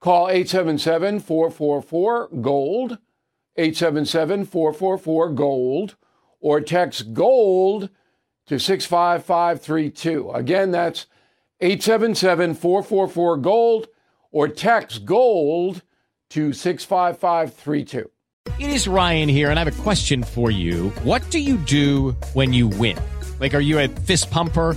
Call 877 444 GOLD, 877 444 GOLD, or text GOLD to 65532. Again, that's 877 444 GOLD, or text GOLD to 65532. It is Ryan here, and I have a question for you. What do you do when you win? Like, are you a fist pumper?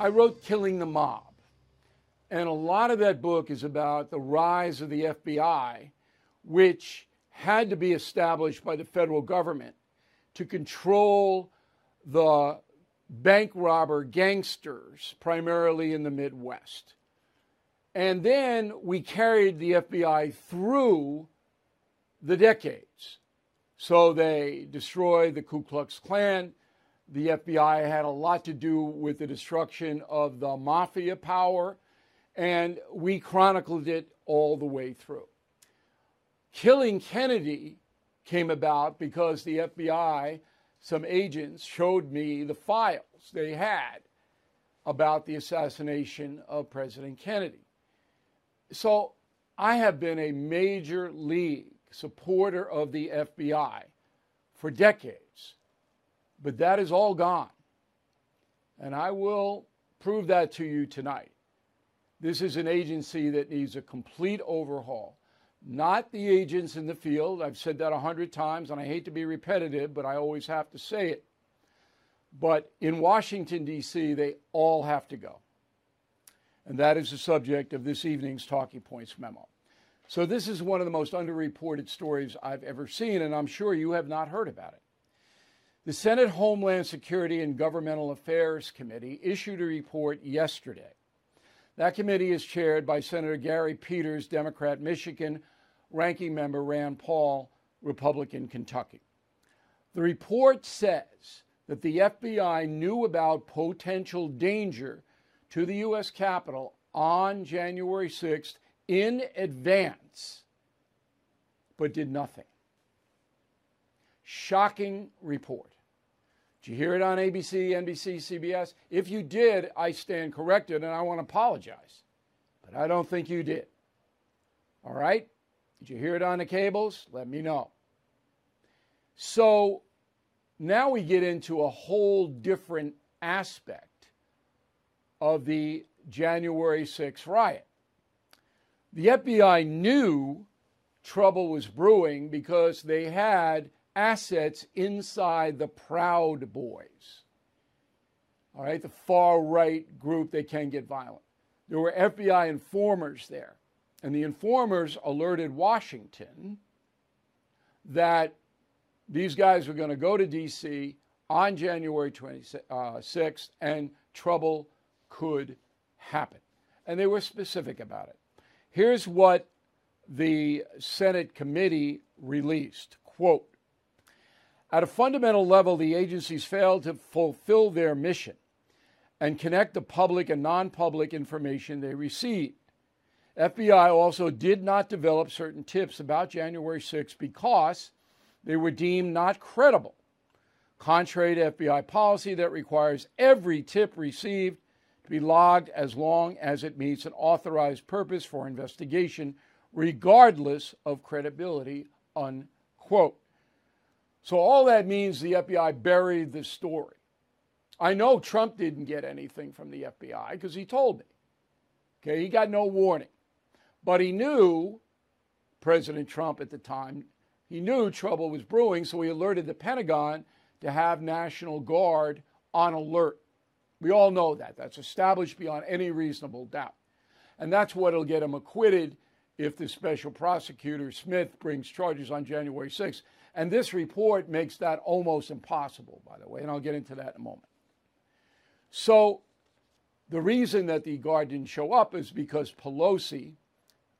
I wrote Killing the Mob. And a lot of that book is about the rise of the FBI, which had to be established by the federal government to control the bank robber gangsters, primarily in the Midwest. And then we carried the FBI through the decades. So they destroyed the Ku Klux Klan. The FBI had a lot to do with the destruction of the mafia power, and we chronicled it all the way through. Killing Kennedy came about because the FBI, some agents, showed me the files they had about the assassination of President Kennedy. So I have been a major league supporter of the FBI for decades, but that is all gone. And I will prove that to you tonight. This is an agency that needs a complete overhaul, not the agents in the field. I've said that a hundred times, and I hate to be repetitive, but I always have to say it. But in Washington, D.C., they all have to go. And that is the subject of this evening's Talking Points memo. So, this is one of the most underreported stories I've ever seen, and I'm sure you have not heard about it. The Senate Homeland Security and Governmental Affairs Committee issued a report yesterday. That committee is chaired by Senator Gary Peters, Democrat, Michigan, ranking member Rand Paul, Republican, Kentucky. The report says that the FBI knew about potential danger to the U.S. Capitol on January 6th in advance, but did nothing. Shocking report. Did you hear it on ABC, NBC, CBS? If you did, I stand corrected and I want to apologize. But I don't think you did. All right? Did you hear it on the cables? Let me know. So now we get into a whole different aspect of the January 6th riot. The FBI knew trouble was brewing because they had assets inside the Proud Boys. All right, the far right group they can get violent. There were FBI informers there, and the informers alerted Washington that these guys were going to go to D.C. on January 26th uh, and trouble could happen. And they were specific about it. Here's what the Senate committee released quote at a fundamental level the agencies failed to fulfill their mission and connect the public and non public information they received. FBI also did not develop certain tips about January 6 because they were deemed not credible, contrary to FBI policy that requires every tip received to be logged as long as it meets an authorized purpose for investigation, regardless of credibility, unquote. So all that means the FBI buried the story. I know Trump didn't get anything from the FBI because he told me. Okay, he got no warning. But he knew, President Trump at the time, he knew trouble was brewing, so he alerted the Pentagon to have National Guard on alert. We all know that. That's established beyond any reasonable doubt. And that's what'll get him acquitted if the special prosecutor Smith brings charges on January 6th. And this report makes that almost impossible, by the way, and I'll get into that in a moment. So the reason that the guard didn't show up is because Pelosi,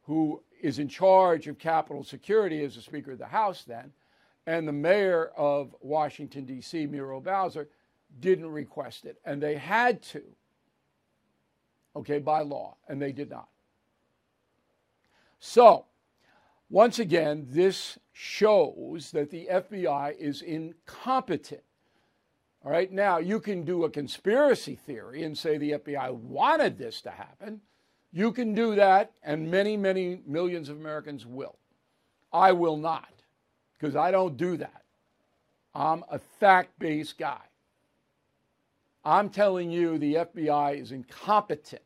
who is in charge of Capitol security as the Speaker of the House then, and the mayor of Washington, D.C., Muriel Bowser, didn't request it. And they had to, okay, by law, and they did not. So, once again, this shows that the FBI is incompetent all right, now you can do a conspiracy theory and say the FBI wanted this to happen. You can do that, and many, many millions of Americans will. I will not, because I don't do that. I'm a fact based guy. I'm telling you the FBI is incompetent.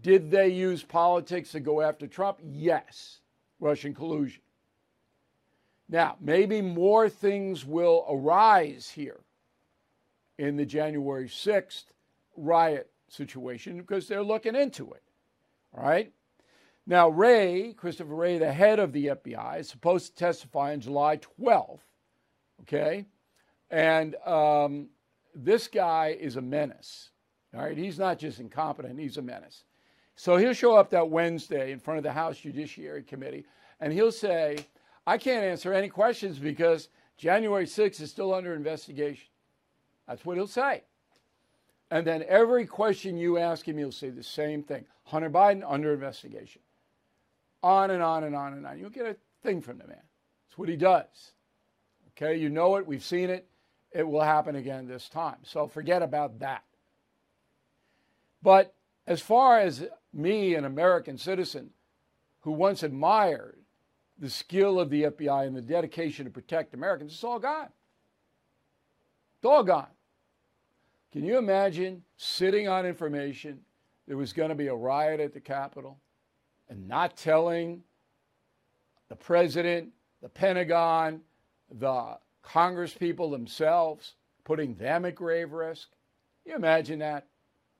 Did they use politics to go after Trump? Yes. Russian collusion. Now, maybe more things will arise here in the January 6th riot situation because they're looking into it. All right? Now, Wray, Christopher Wray, the head of the FBI, is supposed to testify on July 12th. Okay? And um, this guy is a menace. All right? He's not just incompetent, he's a menace. So he'll show up that Wednesday in front of the House Judiciary Committee and he'll say, I can't answer any questions because January 6th is still under investigation. That's what he'll say. And then every question you ask him, he'll say the same thing Hunter Biden under investigation. On and on and on and on. You'll get a thing from the man. That's what he does. Okay, you know it, we've seen it. It will happen again this time. So forget about that. But as far as me, an American citizen who once admired the skill of the FBI and the dedication to protect Americans, it's all gone. It's all gone. Can you imagine sitting on information there was going to be a riot at the Capitol and not telling the president, the Pentagon, the Congress people themselves, putting them at grave risk? Can you imagine that?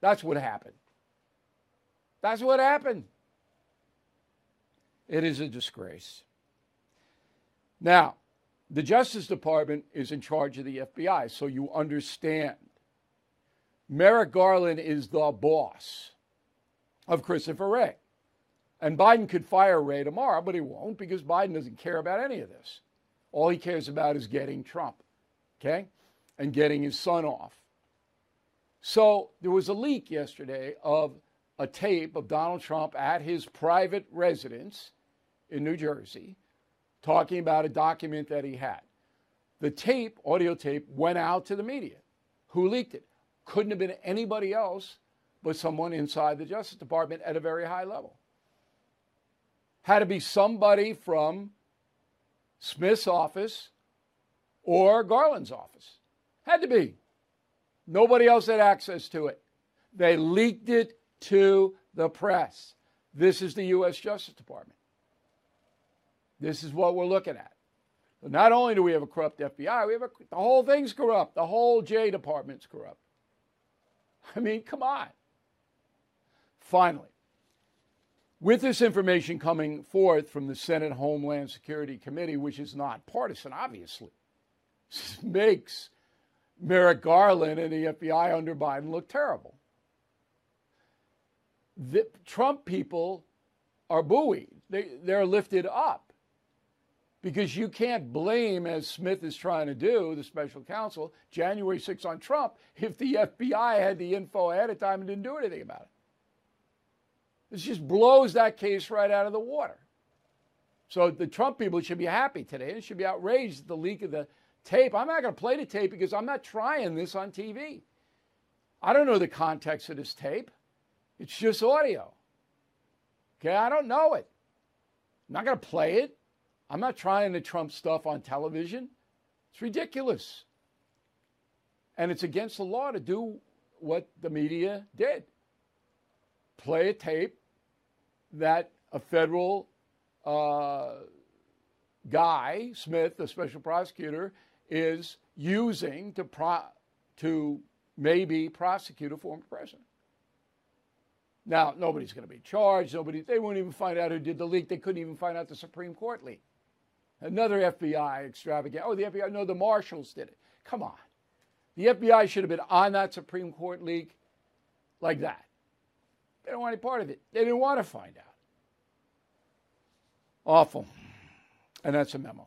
That's what happened. That's what happened. It is a disgrace. Now, the Justice Department is in charge of the FBI, so you understand. Merrick Garland is the boss of Christopher Wray. And Biden could fire Wray tomorrow, but he won't because Biden doesn't care about any of this. All he cares about is getting Trump, okay? And getting his son off. So there was a leak yesterday of a tape of Donald Trump at his private residence in New Jersey talking about a document that he had. The tape, audio tape, went out to the media. Who leaked it? Couldn't have been anybody else but someone inside the Justice Department at a very high level. Had to be somebody from Smith's office or Garland's office. Had to be. Nobody else had access to it. They leaked it to the press. This is the U.S. Justice Department. This is what we're looking at. Not only do we have a corrupt FBI, we have a, the whole thing's corrupt. The whole J department's corrupt. I mean, come on. Finally, with this information coming forth from the Senate Homeland Security Committee, which is not partisan, obviously, makes Merrick Garland and the FBI under Biden look terrible. The Trump people are buoyed, they, they're lifted up because you can't blame, as Smith is trying to do, the special counsel, January 6th on Trump if the FBI had the info ahead of time and didn't do anything about it. This just blows that case right out of the water. So the Trump people should be happy today. and should be outraged at the leak of the tape. I'm not going to play the tape because I'm not trying this on TV. I don't know the context of this tape. It's just audio. Okay, I don't know it. I'm not going to play it. I'm not trying the Trump stuff on television. It's ridiculous. And it's against the law to do what the media did play a tape that a federal uh, guy, Smith, the special prosecutor, is using to, pro- to maybe prosecute a former president. Now, nobody's going to be charged. Nobody, they won't even find out who did the leak. They couldn't even find out the Supreme Court leak. Another FBI extravagant. Oh, the FBI, no, the marshals did it. Come on. The FBI should have been on that Supreme Court leak like that. They don't want any part of it. They didn't want to find out. Awful. And that's a memo.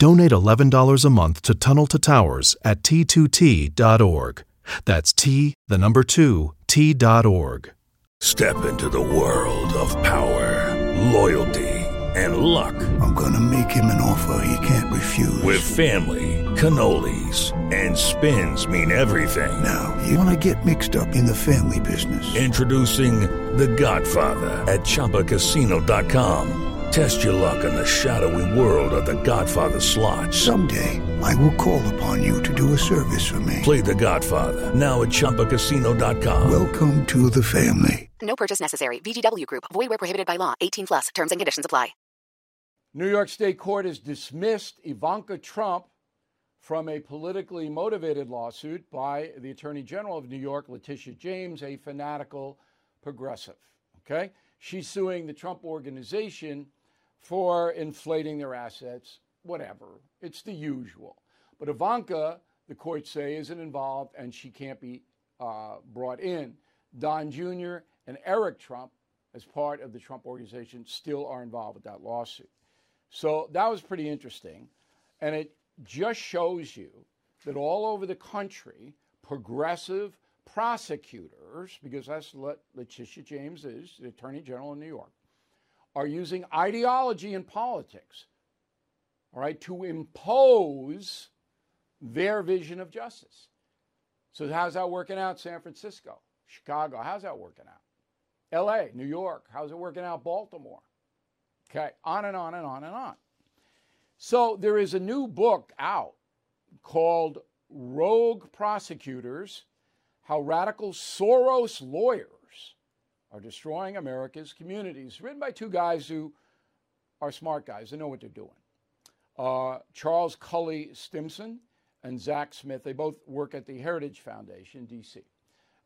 Donate $11 a month to Tunnel to Towers at t2t.org. That's T, the number 2, t.org. Step into the world of power, loyalty, and luck. I'm going to make him an offer he can't refuse. With family, cannolis, and spins mean everything. Now, you want to get mixed up in the family business. Introducing The Godfather at ChumbaCasino.com. Test your luck in the shadowy world of The Godfather slot. Someday, I will call upon you to do a service for me. Play The Godfather now at ChumbaCasino.com. Welcome to the family. No purchase necessary. VGW Group. Void where prohibited by law. 18 plus. Terms and conditions apply. New York State Court has dismissed Ivanka Trump from a politically motivated lawsuit by the Attorney General of New York, Letitia James, a fanatical progressive. Okay? She's suing the Trump organization for inflating their assets, whatever. It's the usual. But Ivanka, the courts say, isn't involved and she can't be uh, brought in. Don Jr. and Eric Trump, as part of the Trump organization, still are involved with that lawsuit. So that was pretty interesting. And it just shows you that all over the country, progressive prosecutors, because that's what Letitia James is, the Attorney General in New York, are using ideology in politics, all right, to impose their vision of justice. So, how's that working out? San Francisco, Chicago, how's that working out? LA, New York, how's it working out? Baltimore. Okay, on and on and on and on. So, there is a new book out called Rogue Prosecutors How Radical Soros Lawyers are destroying America's communities. Written by two guys who are smart guys. They know what they're doing. Uh, Charles Cully Stimson and Zach Smith. They both work at the Heritage Foundation, D.C.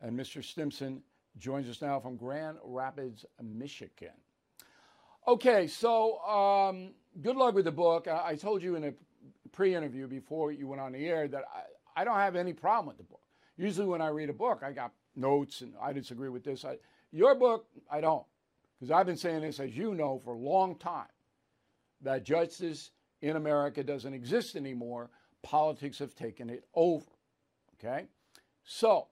And Mr. Stimson joins us now from Grand Rapids, Michigan. Okay, so um, good luck with the book. I, I told you in a pre interview before you went on the air that I, I don't have any problem with the book. Usually, when I read a book, I got notes and I disagree with this. I, your book, I don't, because I've been saying this, as you know, for a long time that justice in America doesn't exist anymore. Politics have taken it over. Okay? So,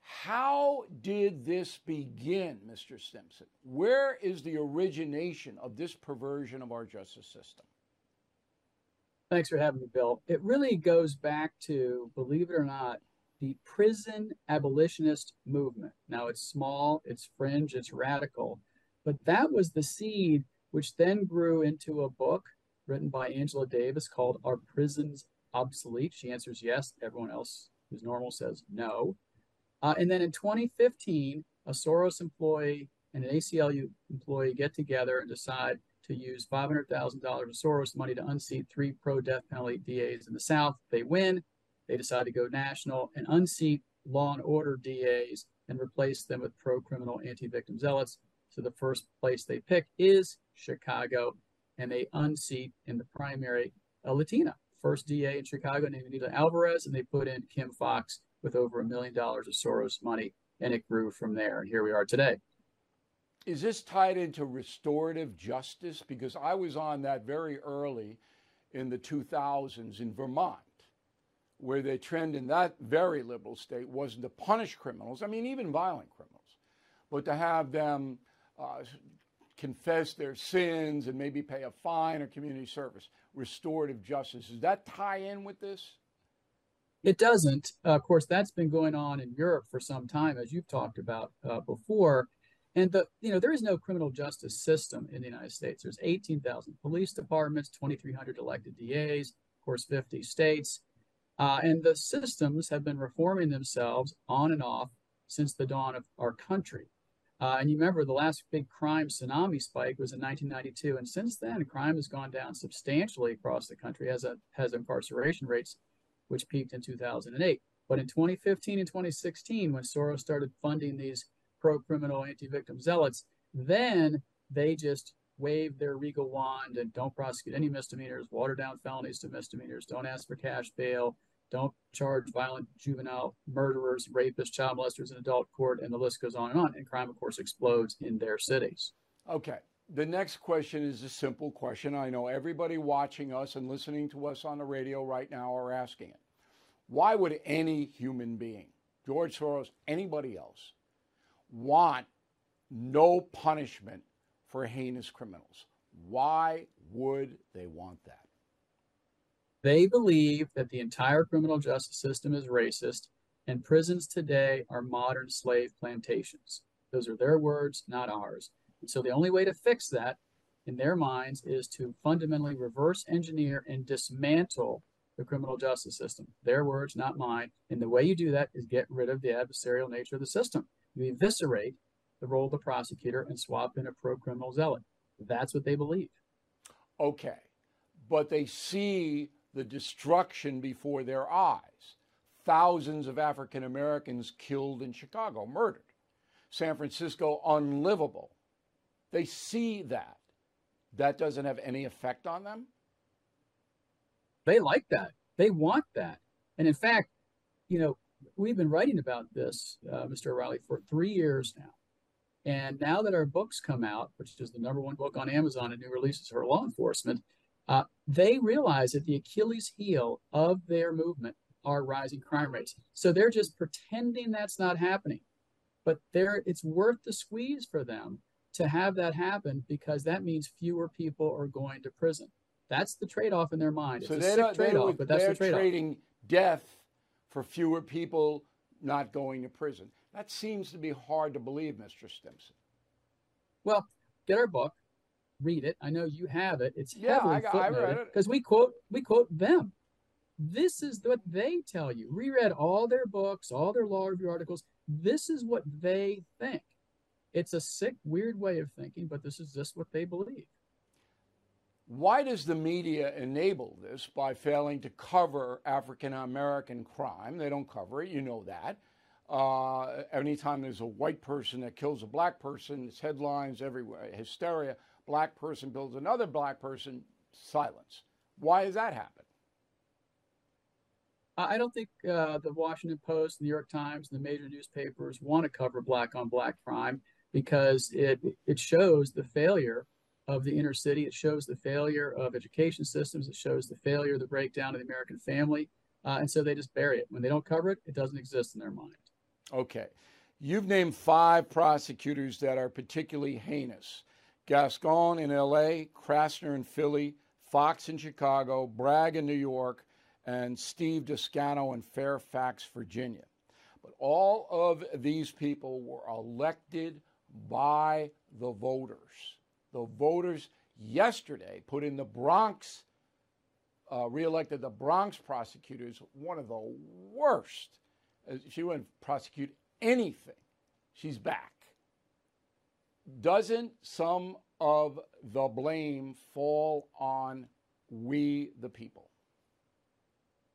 how did this begin, Mr. Stimson? Where is the origination of this perversion of our justice system? Thanks for having me, Bill. It really goes back to, believe it or not, the prison abolitionist movement. Now it's small, it's fringe, it's radical, but that was the seed which then grew into a book written by Angela Davis called Are Prisons Obsolete? She answers yes. Everyone else who's normal says no. Uh, and then in 2015, a Soros employee and an ACLU employee get together and decide to use $500,000 of Soros money to unseat three pro death penalty DAs in the South. They win. They decide to go national and unseat law and order DAs and replace them with pro criminal anti victim zealots. So the first place they pick is Chicago, and they unseat in the primary a Latina, first DA in Chicago named Anita Alvarez, and they put in Kim Foxx with over a million dollars of Soros money, and it grew from there. And here we are today. Is this tied into restorative justice? Because I was on that very early in the 2000s in Vermont, where the trend in that very liberal state wasn't to punish criminals, I mean, even violent criminals, but to have them uh, confess their sins and maybe pay a fine or community service. Restorative justice. Does that tie in with this? It doesn't. Uh, of course, that's been going on in Europe for some time, as you've talked about uh, before. And the you know there is no criminal justice system in the United States. There's 18,000 police departments, 2,300 elected DAs, of course, 50 states, uh, and the systems have been reforming themselves on and off since the dawn of our country. Uh, and you remember the last big crime tsunami spike was in 1992, and since then crime has gone down substantially across the country as a, has incarceration rates, which peaked in 2008. But in 2015 and 2016, when Soros started funding these pro-criminal anti-victim zealots, then they just wave their regal wand and don't prosecute any misdemeanors, water down felonies to misdemeanors, don't ask for cash bail, don't charge violent juvenile murderers, rapists, child molesters in adult court, and the list goes on and on. And crime, of course, explodes in their cities. Okay. The next question is a simple question. I know everybody watching us and listening to us on the radio right now are asking it. Why would any human being, George Soros, anybody else, want no punishment for heinous criminals. Why would they want that? They believe that the entire criminal justice system is racist and prisons today are modern slave plantations. Those are their words, not ours. And so the only way to fix that in their minds is to fundamentally reverse engineer and dismantle the criminal justice system. Their words, not mine. And the way you do that is get rid of the adversarial nature of the system. You eviscerate the role of the prosecutor and swap in a pro criminal zealot. That's what they believe. Okay. But they see the destruction before their eyes. Thousands of African Americans killed in Chicago, murdered. San Francisco, unlivable. They see that. That doesn't have any effect on them? They like that. They want that. And in fact, you know, we've been writing about this, uh, Mr. O'Reilly, for three years now. And now that our books come out, which is the number one book on Amazon and new releases for law enforcement, uh, they realize that the Achilles heel of their movement are rising crime rates. So they're just pretending that's not happening. But there, it's worth the squeeze for them to have that happen because that means fewer people are going to prison. That's the trade-off in their mind. It's so a they sick trade-off, but that's they're the trade-off. trading death for fewer people not going to prison. That seems to be hard to believe, Mr. Stimson. Well, get our book, read it. I know you have it. It's Yeah, heavily I got- it. because we quote we quote them. This is what they tell you. Reread all their books, all their law review articles. This is what they think. It's a sick, weird way of thinking, but this is just what they believe. Why does the media enable this by failing to cover African American crime? They don't cover it, you know that. Uh, anytime there's a white person that kills a black person, it's headlines everywhere, hysteria. Black person builds another black person, silence. Why does that happen? I I don't think uh, the Washington Post, the New York Times, and the major newspapers want to cover black on black crime because it it shows the failure of the inner city. It shows the failure of education systems. It shows the failure, the breakdown of the American family, uh, and so they just bury it. When they don't cover it, it doesn't exist in their mind. Okay. You've named five prosecutors that are particularly heinous Gascon in LA, Krasner in Philly, Foxx in Chicago, Bragg in New York, and Steve Descano in Fairfax, Virginia. But all of these people were elected by the voters. The voters yesterday put in the Bronx, uh, reelected the Bronx prosecutors, one of the worst. Uh, She wouldn't prosecute anything. She's back. Doesn't some of the blame fall on we, the people?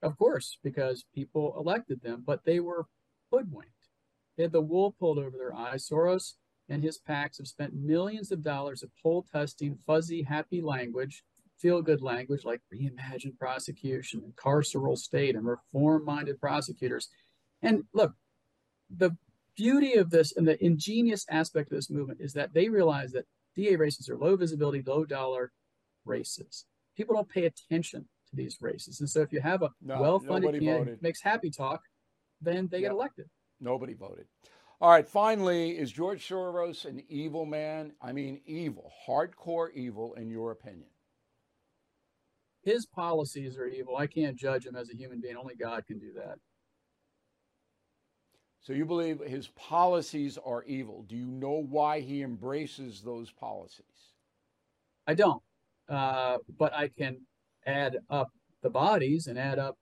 Of course, because people elected them, but they were hoodwinked. They had the wool pulled over their eyes. Soros and his PACs have spent millions of dollars of poll testing fuzzy, happy language, feel good language like reimagined prosecution and carceral state and reform minded prosecutors. And look, the beauty of this and the ingenious aspect of this movement is that they realize that DA races are low visibility, low dollar races. People don't pay attention to these races. And so if you have a No, well funded nobody candidate voted. who makes happy talk, then they Yeah. get elected. Nobody voted. All right, finally, is George Soros an evil man? I mean, evil, hardcore evil, in your opinion? His policies are evil. I can't judge him as a human being. Only God can do that. So you believe his policies are evil. Do you know why he embraces those policies? I don't. Uh, but I can add up the bodies and add up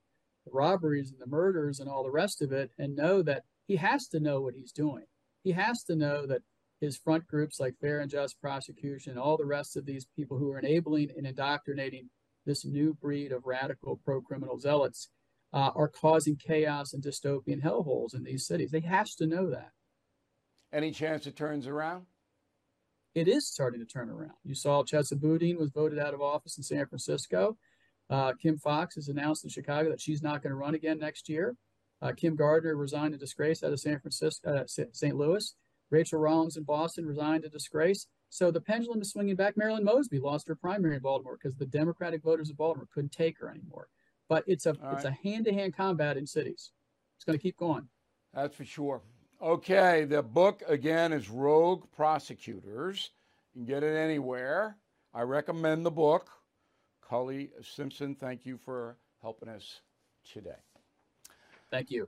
the robberies and the murders and all the rest of it and know that he has to know what he's doing. He has to know that his front groups like Fair and Just Prosecution all the rest of these people who are enabling and indoctrinating this new breed of radical pro criminal zealots uh, are causing chaos and dystopian hellholes in these cities. They has to know that. Any chance it turns around? it is starting to turn around. You saw Chesa Boudin was voted out of office in San Francisco. Uh, Kim Foxx has announced in Chicago that she's not going to run again next year. Uh, Kim Gardner resigned in disgrace out of San Francisco, uh, St. Louis. Rachel Rollins in Boston resigned in disgrace. So the pendulum is swinging back. Marilyn Mosby lost her primary in Baltimore because the Democratic voters of Baltimore couldn't take her anymore. But it's a All it's a hand-to-hand combat in cities. It's going to keep going. That's for sure. Okay, the book again is Rogue Prosecutors. You can get it anywhere. I recommend the book. Cully Stimson, thank you for helping us today. Thank you.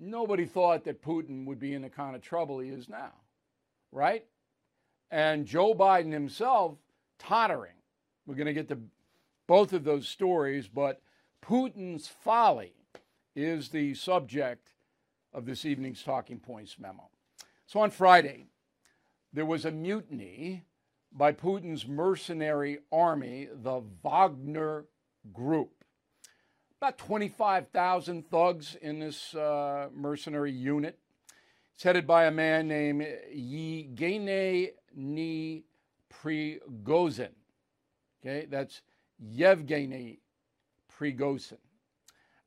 nobody thought that Putin would be in the kind of trouble he is now, right? And Joe Biden himself tottering. We're going to get to both of those stories, but Putin's folly is the subject of this evening's Talking Points memo. So, on Friday, there was a mutiny by Putin's mercenary army, the Wagner Group about 25,000 thugs in this uh, mercenary unit. It's headed by a man named Yevgeny Prigozhin. Okay, that's Yevgeny Prigozhin.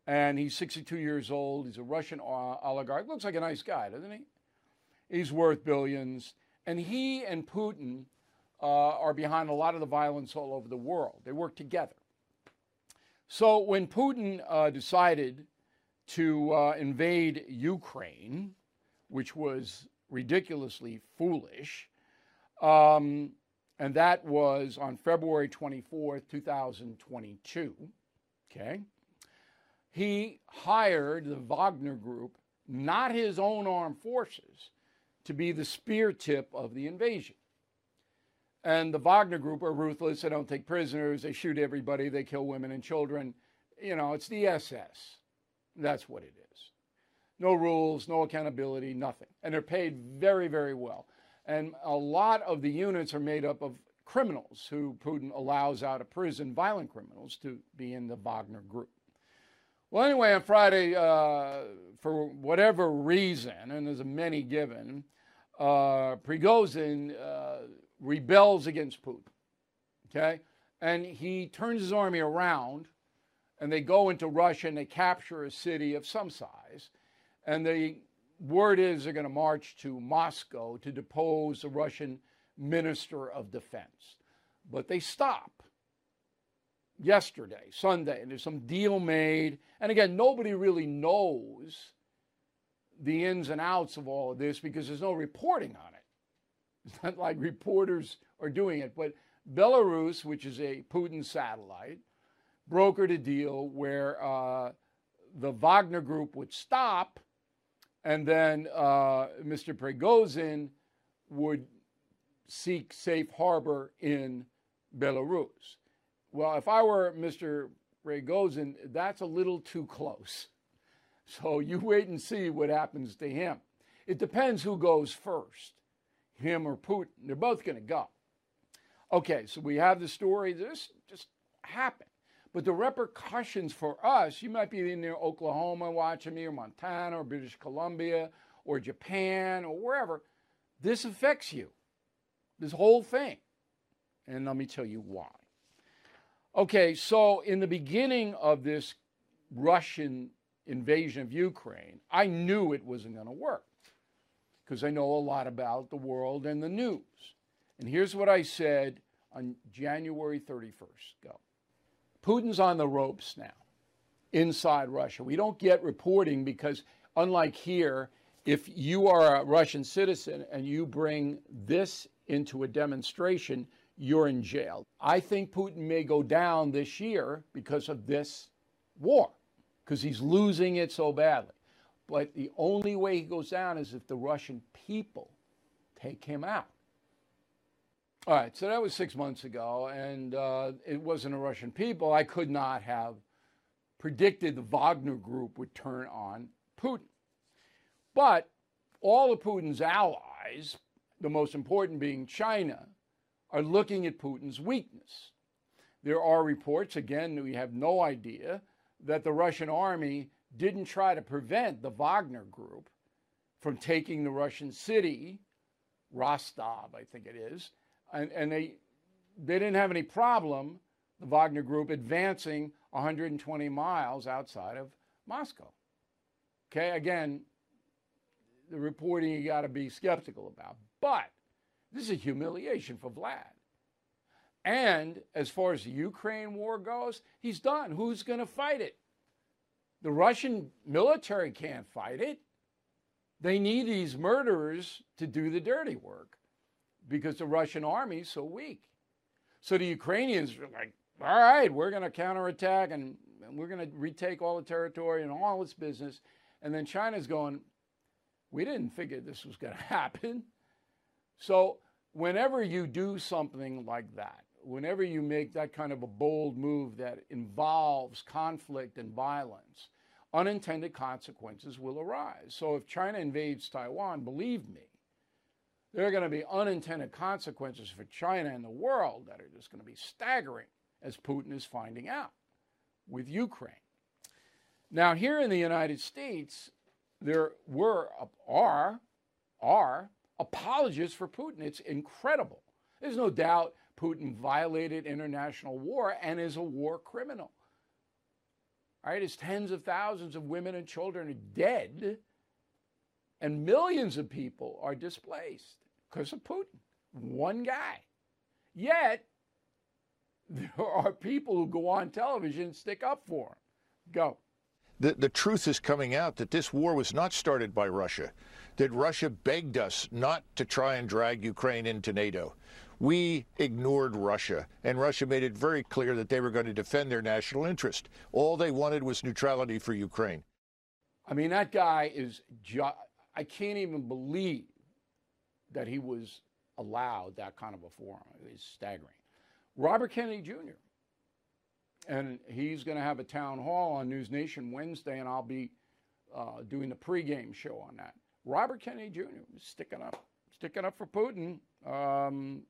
And he's 62 years old. He's a Russian oligarch. Looks like a nice guy, doesn't he? He's worth billions. And he and Putin uh, are behind a lot of the violence all over the world. They work together. So when Putin uh, decided to uh, invade Ukraine, which was ridiculously foolish, um, and that was on February 24th, 2022, okay, he hired the Wagner Group, not his own armed forces, to be the spear tip of the invasion. And the Wagner Group are ruthless. They don't take prisoners. They shoot everybody. They kill women and children. you know, it's the SS. That's what it is. No rules, no accountability, nothing. And they're paid very, very well. And a lot of the units are made up of criminals who Putin allows out of prison, violent criminals, to be in the Wagner group. Well, anyway, on Friday, uh, for whatever reason, and there's many given, uh, Prigozhin uh, rebels against Putin. Okay? And he turns his army around, and they go into Russia and they capture a city of some size. And the word is they're going to march to Moscow to depose the Russian minister of defense. But they stop yesterday, Sunday, and there's some deal made. And again, nobody really knows the ins and outs of all of this because there's no reporting on it. It's not like reporters are doing it. But Belarus, which is a Putin satellite, brokered a deal where uh, the Wagner group would stop and then uh, Mr. Prigozhin would seek safe harbor in Belarus. Well, if I were Mr. Prigozhin, that's a little too close. So you wait and see what happens to him. It depends who goes first, him or Putin. They're both going to go. Okay, so we have the story. This just happened. But the repercussions for us, you might be in there, Oklahoma watching me, or Montana, or British Columbia, or Japan, or wherever. This affects you, this whole thing. And let me tell you why. Okay, so in the beginning of this Russian invasion of Ukraine, I knew it wasn't going to work because I know a lot about the world and the news. And here's what I said on January 31st. Go. Putin's on the ropes now inside Russia. We don't get reporting because, unlike here, if you are a Russian citizen and you bring this into a demonstration, you're in jail. I think Putin may go down this year because of this war, because he's losing it so badly. But the only way he goes down is if the Russian people take him out. All right, so that was six months ago, and uh, it wasn't a Russian people. I could not have predicted the Wagner group would turn on Putin. But all of Putin's allies, the most important being China, are looking at Putin's weakness. There are reports, again, we have no idea, that the Russian army didn't try to prevent the Wagner group from taking the Russian city, Rostov, I think it is, and, and they they didn't have any problem, the Wagner Group, advancing 120 miles outside of Moscow. Okay, again, the reporting you got to be skeptical about. But this is a humiliation for Vlad. And as far as the Ukraine war goes, he's done. Who's going to fight it? The Russian military can't fight it. They need these murderers to do the dirty work because the Russian army is so weak. So the Ukrainians are like, all right, we're going to counterattack and, and we're going to retake all the territory and all its business. And then China's going, we didn't figure this was going to happen. So whenever you do something like that, whenever you make that kind of a bold move that involves conflict and violence, unintended consequences will arise. So if China invades Taiwan, believe me, there are going to be unintended consequences for China and the world that are just going to be staggering, as Putin is finding out with Ukraine. Now, here in the United States, there were are are apologists for Putin. It's incredible. There's no doubt Putin violated international war and is a war criminal. All right, his tens of thousands of women and children are dead, and millions of people are displaced because of Putin. One guy. Yet, there are people who go on television and stick up for him. Go. The, the truth is coming out that this war was not started by Russia, that Russia begged us not to try and drag Ukraine into NATO. We ignored Russia, and Russia made it very clear that they were going to defend their national interest. All they wanted was neutrality for Ukraine. I mean, that guy is, ju- I can't even believe that he was allowed that kind of a forum. It's staggering. Robert Kennedy Jr. and he's going to have a town hall on News Nation Wednesday, and I'll be uh, doing the pregame show on that. Robert Kennedy Jr. sticking up, sticking up for Putin. Um,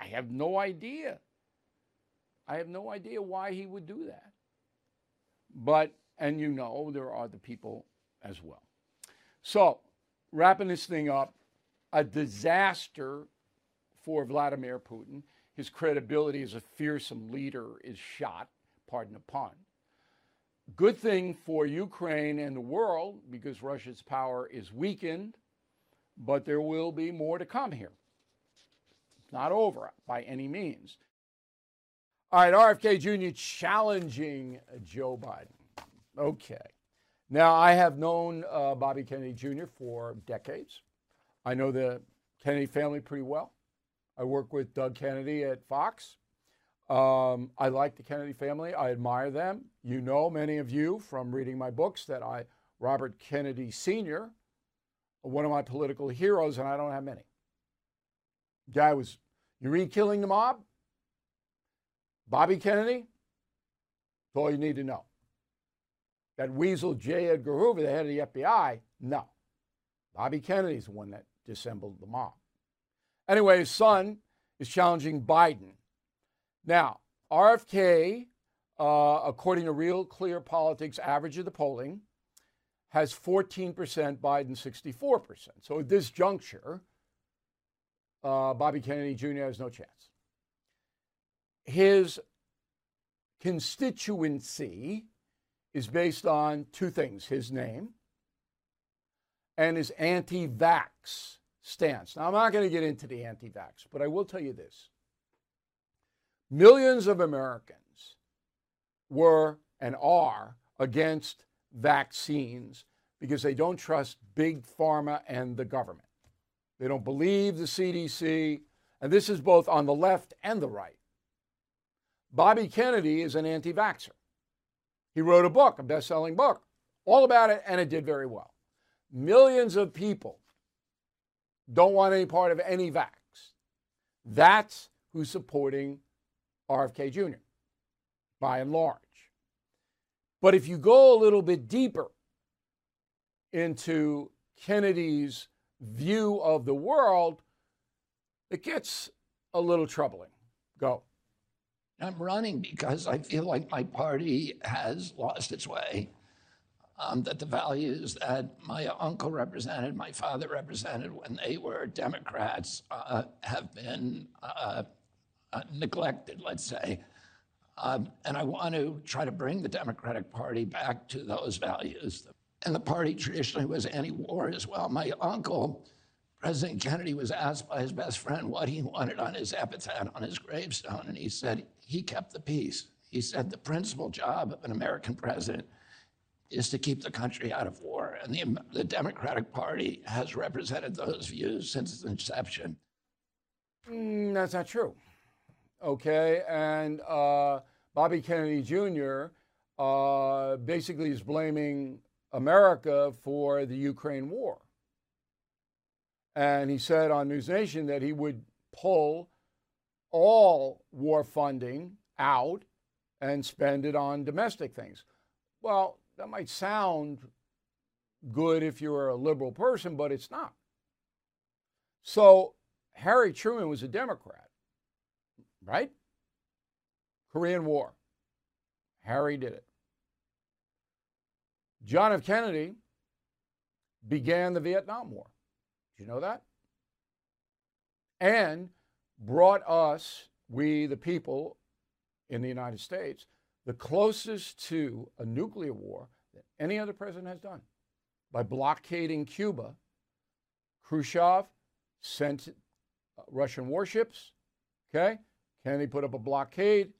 I have no idea. I have no idea why he would do that. But, and you know, there are the people as well. So, wrapping this thing up, a disaster for Vladimir Putin. His credibility as a fearsome leader is shot, pardon the pun. Good thing for Ukraine and the world because Russia's power is weakened, but there will be more to come here. Not over by any means. All right, RFK Jr. challenging Joe Biden. Okay. Now, I have known uh, Bobby Kennedy Jr. for decades. I know the Kennedy family pretty well. I work with Doug Kennedy at Fox. Um, I like the Kennedy family. I admire them. You know, many of you from reading my books, that I, Robert Kennedy Sr., one of my political heroes, and I don't have many. Guy was, you read Killing the Mob? Bobby Kennedy? That's all you need to know. That weasel J. Edgar Hoover, the head of the FBI? No. Bobby Kennedy's the one that dissembled the mob. Anyway, his son is challenging Biden. Now, RFK, uh, according to Real Clear Politics average of the polling, has 14%, Biden 64%. So at this juncture, uh, Bobby Kennedy Jr. has no chance. His constituency is based on two things his name and his anti vax stance. Now, I'm not going to get into the anti vax, but I will tell you this millions of Americans were and are against vaccines because they don't trust big pharma and the government. They don't believe the CDC, and this is both on the left and the right. Bobby Kennedy is an anti vaxxer. He wrote a book, a best selling book, all about it, and it did very well. Millions of people don't want any part of any vax. That's who's supporting RFK Jr., by and large. But if you go a little bit deeper into Kennedy's view of the world, it gets a little troubling. Go. I'm running because I feel like my party has lost its way. Um, that the values that my uncle represented, my father represented when they were Democrats, uh, have been uh, uh, neglected, let's say. Um, and I want to try to bring the Democratic Party back to those values. And the party traditionally was anti war as well. My uncle, President Kennedy, was asked by his best friend what he wanted on his epitaph, on his gravestone, and he said he kept the peace. He said the principal job of an American president is to keep the country out of war. And the, the Democratic Party has represented those views since its inception. Mm, that's not true. Okay. And uh, Bobby Kennedy Jr. Uh, basically is blaming America for the Ukraine war. And he said on News Nation that he would pull all war funding out and spend it on domestic things. Well, that might sound good if you're a liberal person, but it's not. So Harry Truman was a Democrat, right? Korean War. Harry did it. John F. Kennedy began the Vietnam War. Did you know that? And brought us, we the people in the United States, the closest to a nuclear war that any other president has done by blockading Cuba. Khrushchev sent uh, Russian warships. Okay. Kennedy put up a blockade.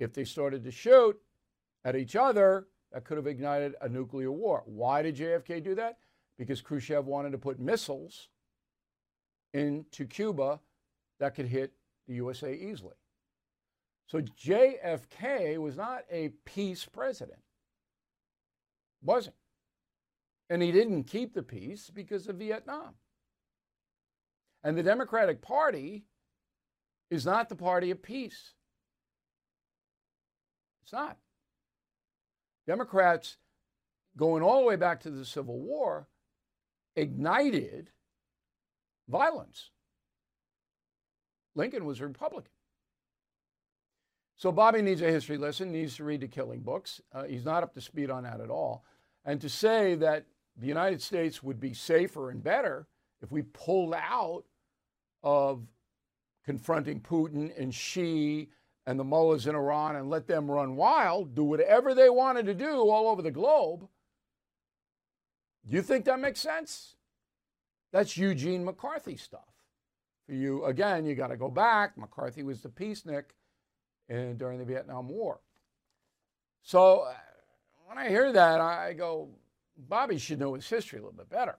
If they started to shoot at each other, that could have ignited a nuclear war. Why did JFK do that? Because Khrushchev wanted to put missiles into Cuba that could hit the USA easily. So JFK was not a peace president. Wasn't. And he didn't keep the peace because of Vietnam. And the Democratic Party is not the party of peace. It's not. Democrats, going all the way back to the Civil War, ignited violence. Lincoln was a Republican. So Bobby needs a history lesson, needs to read the killing books. Uh, he's not up to speed on that at all. And to say that the United States would be safer and better if we pulled out of confronting Putin and Xi and the mullahs in Iran and let them run wild, do whatever they wanted to do all over the globe. You think that makes sense? That's Eugene McCarthy stuff. For you, again, you got to go back. McCarthy was the peacenik in, during the Vietnam War. So when I hear that, I go, Bobby should know his history a little bit better.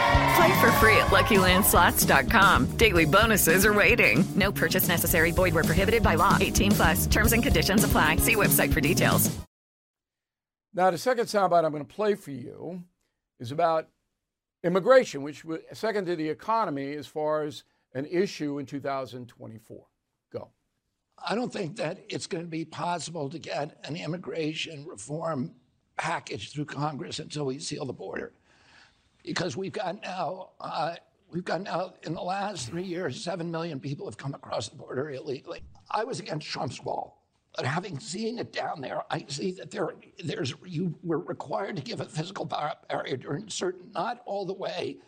Play for free at LuckyLandSlots.com. Daily bonuses are waiting. No purchase necessary. Void where prohibited by law. 18 plus. Terms and conditions apply. See website for details. Now, the second soundbite I'm going to play for you is about immigration, which was second to the economy as far as an issue in 2024. Go. I don't think that it's going to be possible to get an immigration reform package through Congress until we seal the border, because we've got now uh, we've got now in the last three years, seven million people have come across the border illegally. I was against Trump's wall. But having seen it down there, I see that there, there's you were required to give a physical barrier during certain, not all the way,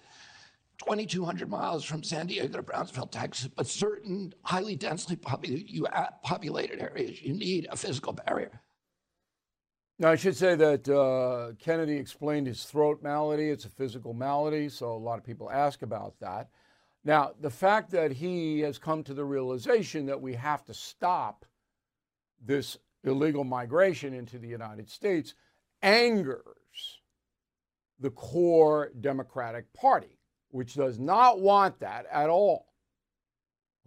2,200 miles from San Diego to Brownsville, Texas, but certain highly densely populated areas, you need a physical barrier. Now, I should say that uh, Kennedy explained his throat malady. It's a physical malady, so a lot of people ask about that. Now, the fact that he has come to the realization that we have to stop this illegal migration into the United States angers the core Democratic Party, which does not want that at all.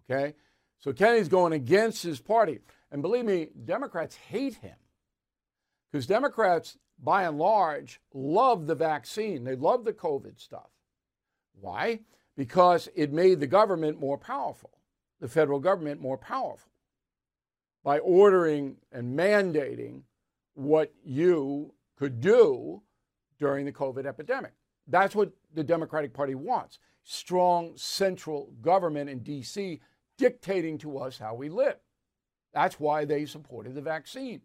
Okay? So Kennedy's going against his party. And believe me, Democrats hate him because Democrats, by and large, love the vaccine. They love the COVID stuff. Why? Because it made the government more powerful, the federal government more powerful by ordering and mandating what you could do during the COVID epidemic. That's what the Democratic Party wants strong central government in D.C. dictating to us how we live. That's why they supported the vaccine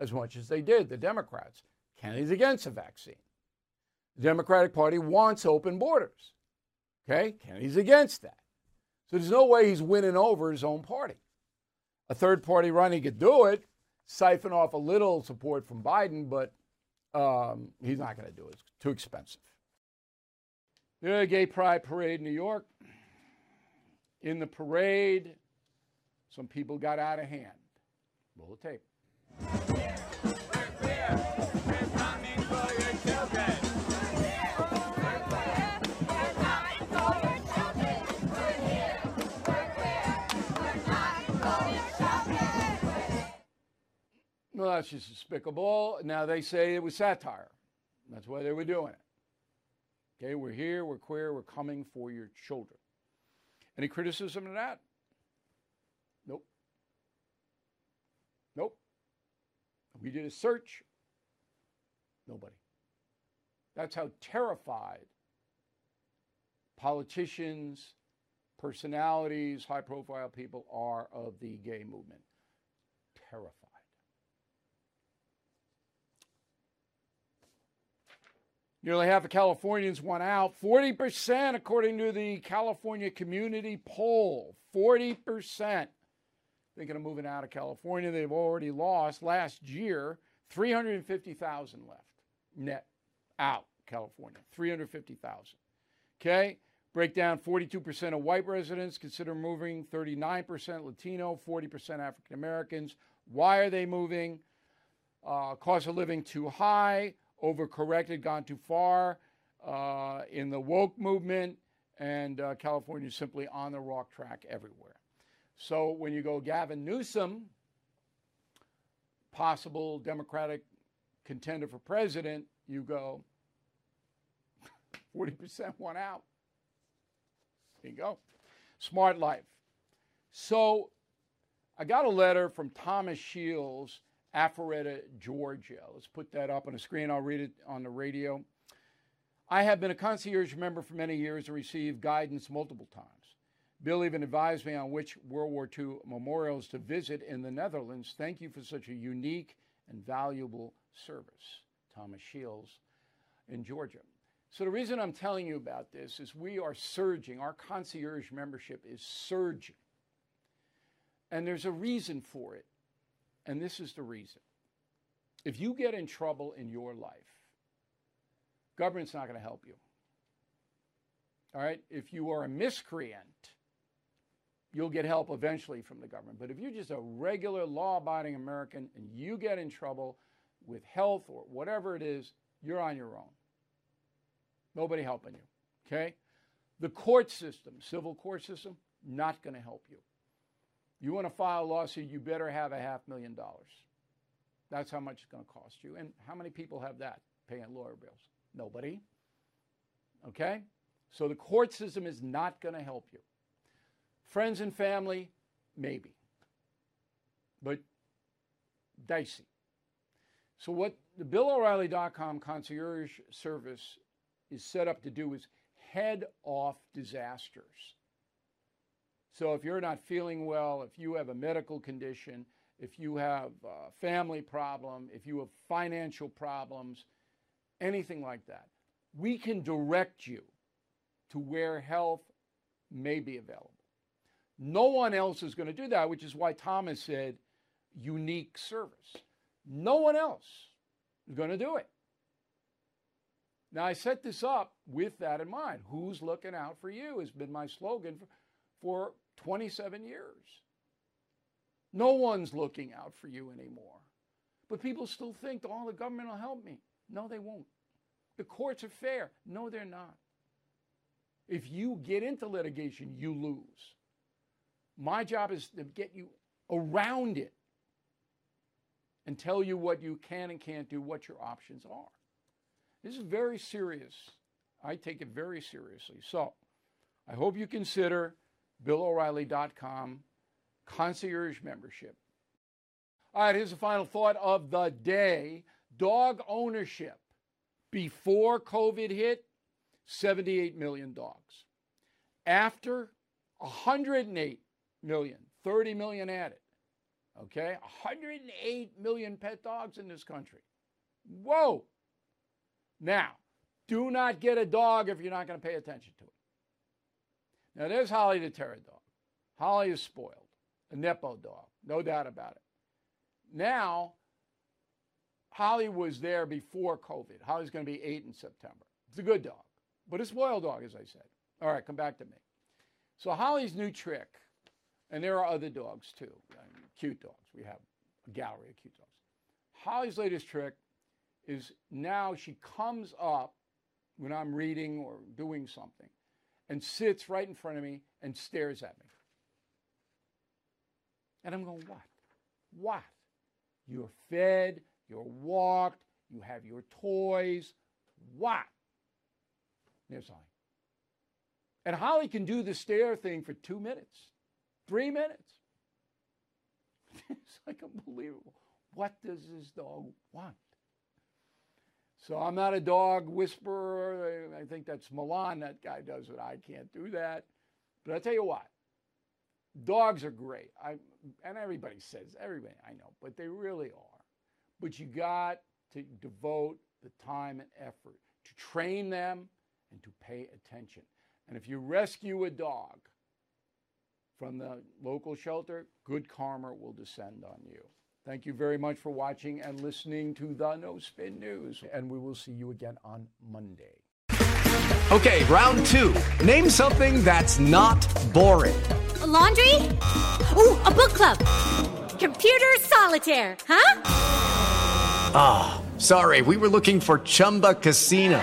as much as they did, the Democrats. Kennedy's against the vaccine. The Democratic Party wants open borders. Okay? Kennedy's against that. So there's no way he's winning over his own party a third party run, he could do it, siphon off a little support from Biden, but um, he's not going to do it. It's too expensive. The Gay Pride Parade in New York. In the parade, some people got out of hand. Roll the tape. Well, that's just despicable. Now they say it was satire. That's why they were doing it. Okay, we're here, we're queer, we're coming for your children. Any criticism of that? We did a search. Nobody. That's how terrified politicians, personalities, high profile people are of the gay movement. Terrified. Nearly half of Californians want out. 40%, according to the California Community Poll. 40% thinking of moving out of California. They've already lost last year 350,000 left net out California. 350,000. Okay? Breakdown 42% of white residents consider moving, 39% Latino, 40% African Americans. Why are they moving? Uh, cost of living too high, overcorrected, gone too far uh, in the woke movement, and uh, California is simply on the rock track everywhere. So when you go Gavin Newsom, possible Democratic contender for president, you go 40% want out. There you go. Smart life. So I got a letter from Thomas Shields, Alpharetta, Georgia. Let's put that up on the screen. I'll read it on the radio. I have been a concierge member for many years and received guidance multiple times. Bill even advised me on which World War II memorials to visit in the Netherlands. Thank you for such a unique and valuable service. Thomas Shields in Georgia. So, the reason I'm telling you about this is we are surging. Our concierge membership is surging. And there's a reason for it. And this is the reason. If you get in trouble in your life, government's not going to help you. All right? If you are a miscreant, you'll get help eventually from the government. But if you're just a regular law abiding American and you get in trouble with health or whatever it is, you're on your own. Nobody helping you. Okay? The court system, civil court system, not going to help you. You want to file a lawsuit, you better have a half million dollars. That's how much it's going to cost you. And how many people have that paying lawyer bills? Nobody. Okay? So the court system is not going to help you. Friends and family, maybe. But dicey. So, what the BillO'Reilly.com concierge service is set up to do is head off disasters. So, if you're not feeling well, if you have a medical condition, if you have a family problem, if you have financial problems, anything like that, we can direct you to where health may be available. No one else is going to do that, which is why Thomas said unique service. No one else is going to do it. Now, I set this up with that in mind. Who's looking out for you has been my slogan for, for 27 years. No one's looking out for you anymore. But people still think, oh, the government will help me. No, they won't. The courts are fair. No, they're not. If you get into litigation, you lose. My job is to get you around it and tell you what you can and can't do, what your options are. This is very serious. I take it very seriously. So I hope you consider BillO'Reilly.com concierge membership. All right, here's the final thought of the day dog ownership. Before COVID hit, 78 million dogs. After, 108 million, 30 million added. Okay, 108 million pet dogs in this country. Whoa! Now, do not get a dog if you're not going to pay attention to it. Now, there's Holly the Terror dog. Holly is spoiled, a Nepo dog, no doubt about it. Now, Holly was there before COVID. Holly's going to be eight in September. It's a good dog, but a spoiled dog, as I said. All right, come back to me. So, Holly's new trick, and there are other dogs too cute dogs. We have a gallery of cute dogs. Holly's latest trick is now she comes up when I'm reading or doing something and sits right in front of me and stares at me. And I'm going, what? What? You're fed, you're walked, you have your toys. What? There's Holly. And Holly can do the stare thing for two minutes, three minutes. it's like unbelievable. What does this dog want? So I'm not a dog whisperer. I think that's Millan. That guy does it. I can't do that. But I'll tell you what, dogs are great. I and everybody says everybody I know, but they really are. But you got to devote the time and effort. to train them, and to pay attention. And if you rescue a dog from the local shelter, good karma will descend on you. Thank you very much for watching and listening to the No Spin News. And we will see you again on Monday. Okay, round two. Name something that's not boring. A laundry? Ooh, a book club. Computer solitaire, huh? Ah, oh, sorry, we were looking for Chumba Casino.